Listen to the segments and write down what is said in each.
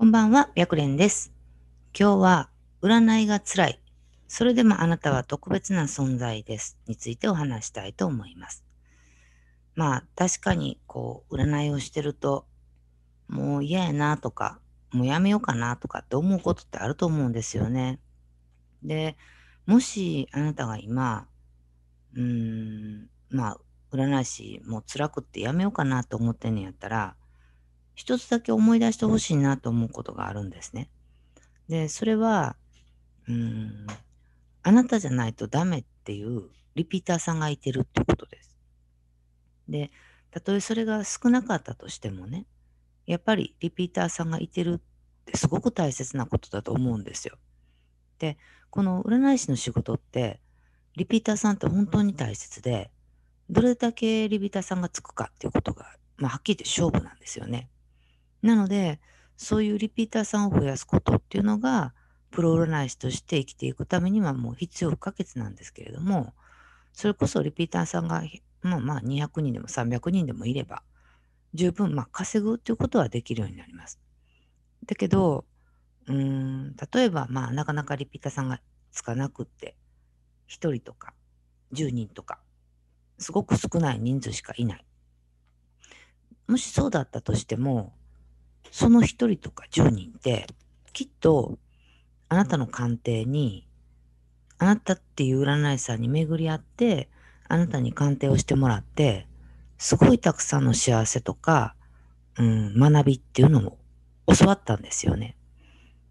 こんばんは、白蓮です。今日は、占いが辛い。それでもあなたは特別な存在です。についてお話したいと思います。まあ、確かに、こう、占いをしてると、もう嫌やなとか、もうやめようかなとかって思うことってあると思うんですよね。で、もしあなたが今、うーん、まあ、占い師もう辛くってやめようかなと思ってんねやったら、一つだけ思い出してほしいなと思うことがあるんですね。で、それは、うん、あなたじゃないとダメっていうリピーターさんがいてるってことです。で、たとえそれが少なかったとしてもね、やっぱりリピーターさんがいてるってすごく大切なことだと思うんですよ。で、この占い師の仕事って、リピーターさんって本当に大切で、どれだけリピーターさんがつくかっていうことが、まあ、はっきり言って勝負なんですよね。なので、そういうリピーターさんを増やすことっていうのが、プロ占い師として生きていくためにはもう必要不可欠なんですけれども、それこそリピーターさんが、まあまあ200人でも300人でもいれば、十分まあ稼ぐっていうことはできるようになります。だけど、うーん、例えばまあなかなかリピーターさんがつかなくって、1人とか10人とか、すごく少ない人数しかいない。もしそうだったとしても、その1人とか10人って、きっとあなたの鑑定に、あなたっていう占い師さんに巡り合って、あなたに鑑定をしてもらって、すごいたくさんの幸せとか、うん、学びっていうのも教わったんですよね。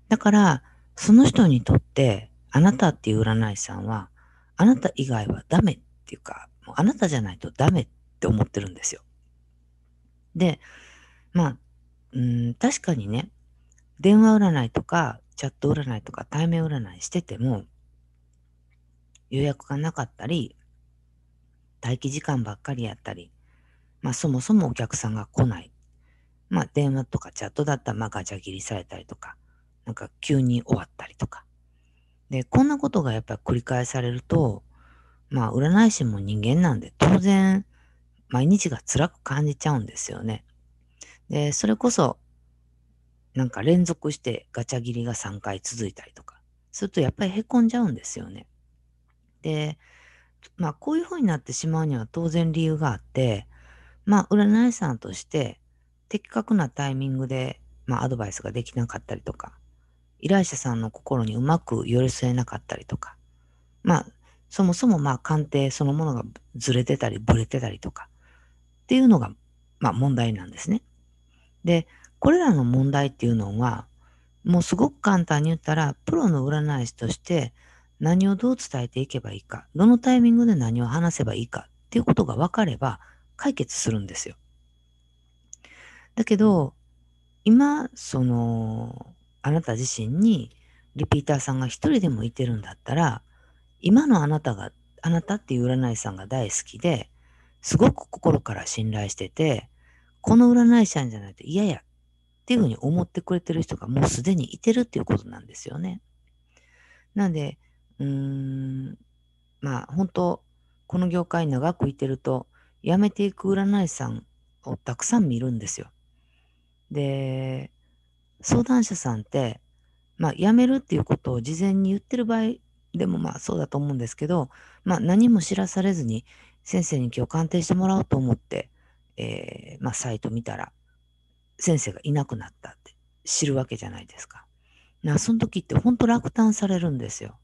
だから、その人にとって、あなたっていう占い師さんは、あなた以外はダメっていうか、もうあなたじゃないとダメって思ってるんですよ。で、まあ、うん、確かにね、電話占いとか、チャット占いとか対面占いしてても、予約がなかったり、待機時間ばっかりやったり、まあそもそもお客さんが来ない。まあ電話とかチャットだったらまあガチャ切りされたりとか、なんか急に終わったりとか。で、こんなことがやっぱり繰り返されると、まあ占い師も人間なんで当然毎日が辛く感じちゃうんですよね。で、それこそなんか連続してガチャ切りが3回続いたりとか、するとやっぱりへこんじゃうんですよね。で、まあこういう風になってしまうには当然理由があって、まあ占い師さんとして的確なタイミングで、まあ、アドバイスができなかったりとか、依頼者さんの心にうまく寄り添えなかったりとか、まあそもそもまあ鑑定そのものがずれてたりブレてたりとかっていうのがまあ問題なんですね。で、これらの問題っていうのは、もうすごく簡単に言ったら、プロの占い師として何をどう伝えていけばいいか、どのタイミングで何を話せばいいかっていうことが分かれば解決するんですよ。だけど、今、その、あなた自身にリピーターさんが一人でもいてるんだったら、今のあなたが、あなたっていう占い師さんが大好きで、すごく心から信頼してて、この占い師さんじゃないと嫌やっていうふうに思ってくれてる人がもうすでにいてるっていうことなんですよね。なんで、うーん、まあ本当、この業界に長くいてると、辞めていく占い師さんをたくさん見るんですよ。で、相談者さんって、まあ辞めるっていうことを事前に言ってる場合でもまあそうだと思うんですけど、まあ何も知らされずに先生に今日鑑定してもらおうと思って、えーまあサイト見たら先生がいなくなったって知るわけじゃないですか。なその時って本当落胆されるんですよ。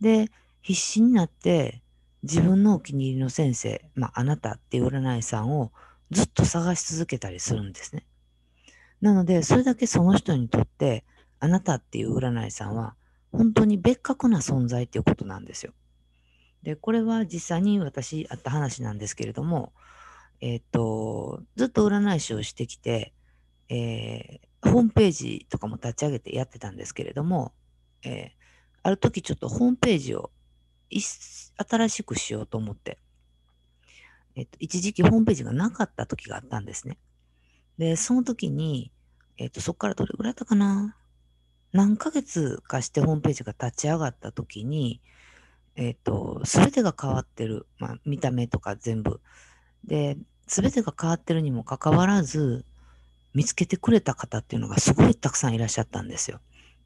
で、必死になって自分のお気に入りの先生、まああなたっていう占いさんをずっと探し続けたりするんですね。なので、それだけその人にとって、あなたっていう占いさんは、本当に別格な存在っていうことなんですよ。で、これは実際に私あった話なんですけれども、えっ、と、ずっと占い師をしてきて、えーホームページとかも立ち上げてやってたんですけれども、えーある時ちょっとホームページを新しくしようと思って、えっと、一時期ホームページがなかった時があったんですね。で、その時に、えっと、そこからどれぐらいだったかな？何ヶ月かしてホームページが立ち上がった時に、えっと、すべてが変わってる。まあ、見た目とか全部。で、すべてが変わってるにもかかわらず、見つけてくれた方っていうのがすごいたくさんいらっしゃったんですよ。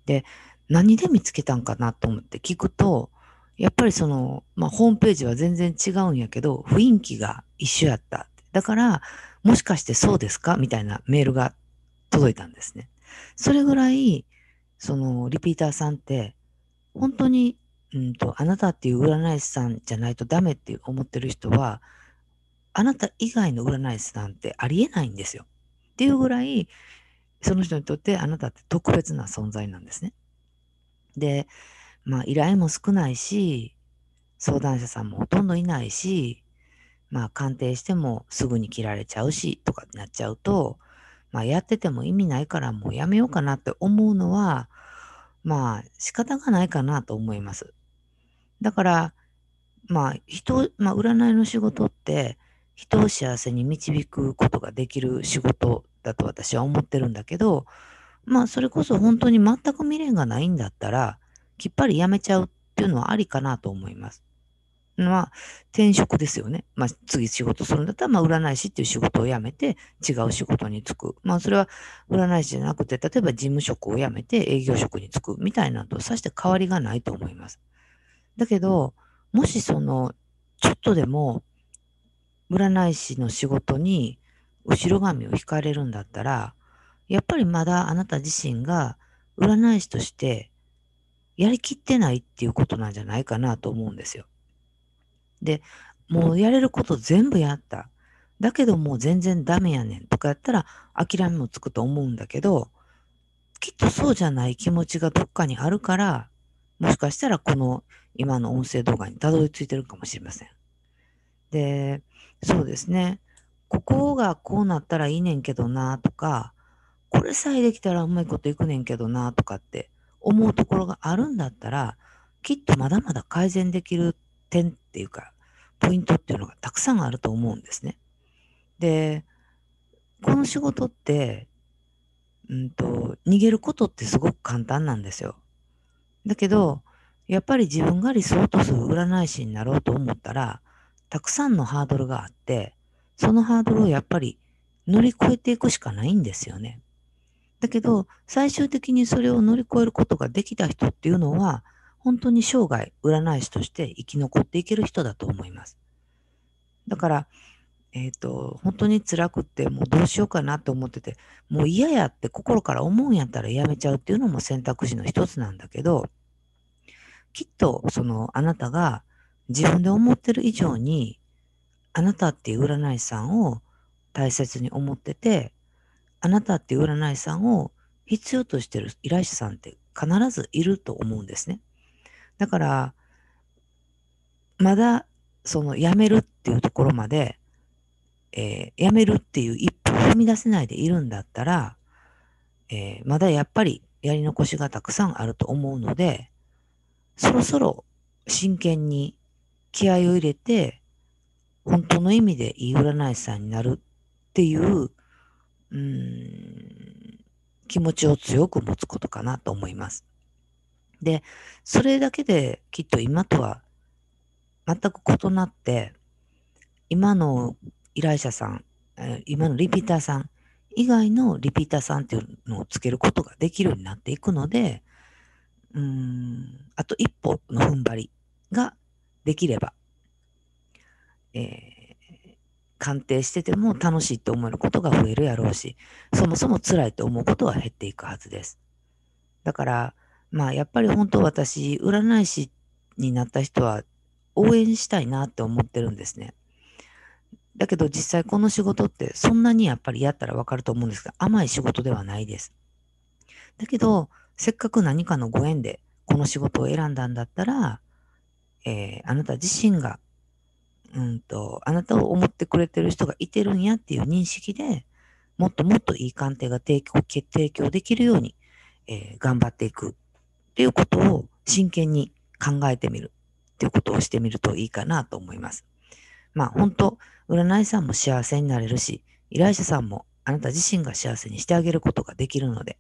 で、何で見つけたんかなと思って聞くと、やっぱりその、まあ、ホームページは全然違うんやけど、雰囲気が一緒やった。だから、もしかしてそうですか？みたいなメールが届いたんですね。それぐらい、その、リピーターさんって、本当に、うんと、あなたっていう占い師さんじゃないとダメって思ってる人は、あなた以外の占い師さんてありえないんですよ。っていうぐらい、その人にとってあなたって特別な存在なんですね。で、まあ依頼も少ないし、相談者さんもほとんどいないし、まあ鑑定してもすぐに切られちゃうしとかになっちゃうと、まあやってても意味ないからもうやめようかなって思うのは、まあ仕方がないかなと思います。だから、まあ人、まあ占いの仕事って人を幸せに導くことができる仕事だと私は思ってるんだけど、まあそれこそ本当に全く未練がないんだったら、きっぱりやめちゃうっていうのはありかなと思います。まあ、転職ですよね。まあ、次仕事するんだったら、まあ、占い師っていう仕事を辞めて、違う仕事に就く。まあ、それは占い師じゃなくて、例えば事務職を辞めて営業職に就くみたいなのと、さして変わりがないと思います。だけど、もしその、ちょっとでも、占い師の仕事に後ろ髪を引かれるんだったら、やっぱりまだあなた自身が占い師としてやりきってないっていうことなんじゃないかなと思うんですよ。で、もうやれること全部やった。だけどもう全然ダメやねんとかやったら諦めもつくと思うんだけど、きっとそうじゃない気持ちがどっかにあるから、もしかしたらこの今の音声動画にたどり着いてるかもしれません。で、そうですね。ここがこうなったらいいねんけどなとか、これさえできたらうまいこといくねんけどなとかって思うところがあるんだったら、きっとまだまだ改善できる点っていうか、ポイントっていうのがたくさんあると思うんですね。で、この仕事って、うんと、逃げることってすごく簡単なんですよ。だけど、やっぱり自分が理想とする占い師になろうと思ったら、たくさんのハードルがあって、そのハードルをやっぱり乗り越えていくしかないんですよね。だけど、最終的にそれを乗り越えることができた人っていうのは、本当に生涯占い師として生き残っていける人だと思います。だから、えっ、ー、と、本当に辛くってもうどうしようかなと思ってて、もう嫌やって心から思うんやったらやめちゃうっていうのも選択肢の一つなんだけど、きっとそのあなたが自分で思ってる以上に、あなたっていう占い師さんを大切に思ってて、あなたっていう占い師さんを必要としてる依頼者さんって必ずいると思うんですね。だから、まだその辞めるっていうところまで、えー、辞めるっていう一歩踏み出せないでいるんだったら、えー、まだやっぱりやり残しがたくさんあると思うので、そろそろ真剣に気合を入れて、本当の意味でいい占い師さんになるっていう、うん、気持ちを強く持つことかなと思います。で、それだけできっと今とは全く異なって、今の依頼者さん、今のリピーターさん以外のリピーターさんっていうのをつけることができるようになっていくので、うん、あと一歩の踏ん張りができれば、えー、鑑定してても楽しいって思えることが増えるやろうし、そもそも辛いと思うことは減っていくはずです。だから、まあやっぱり本当私、占い師になった人は応援したいなって思ってるんですね。だけど実際この仕事ってそんなにやっぱりやったらわかると思うんですが、甘い仕事ではないです。だけど、せっかく何かのご縁でこの仕事を選んだんだったら、えー、あなた自身が、うんと、あなたを思ってくれてる人がいてるんやっていう認識で、もっともっといい鑑定が提供提供できるように、えー、頑張っていくっていうことを真剣に考えてみるっていうことをしてみるといいかなと思います。まあ本当、占い師さんも幸せになれるし、依頼者さんもあなた自身が幸せにしてあげることができるので、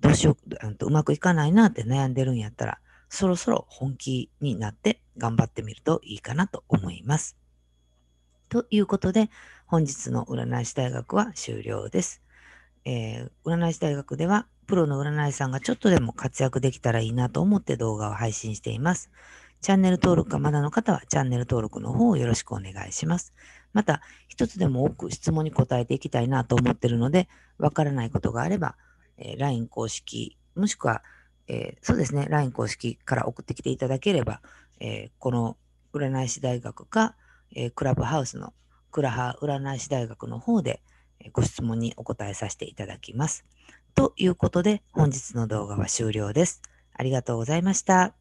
どうしよう、うまくいかないなって悩んでるんやったら、そろそろ本気になって頑張ってみるといいかなと思います。ということで、本日の占い師大学は終了です。えー、占い師大学では、プロの占い師さんがちょっとでも活躍できたらいいなと思って動画を配信しています。チャンネル登録がまだの方はチャンネル登録の方をよろしくお願いします。また、一つでも多く質問に答えていきたいなと思っているので、わからないことがあれば、えー、LINE 公式、もしくは、えー、そうですね、LINE 公式から送ってきていただければ、えー、この占い師大学か、えクラブハウスのクラハ占い師大学の方でえご質問にお答えさせていただきます。ということで、本日の動画は終了です。ありがとうございました。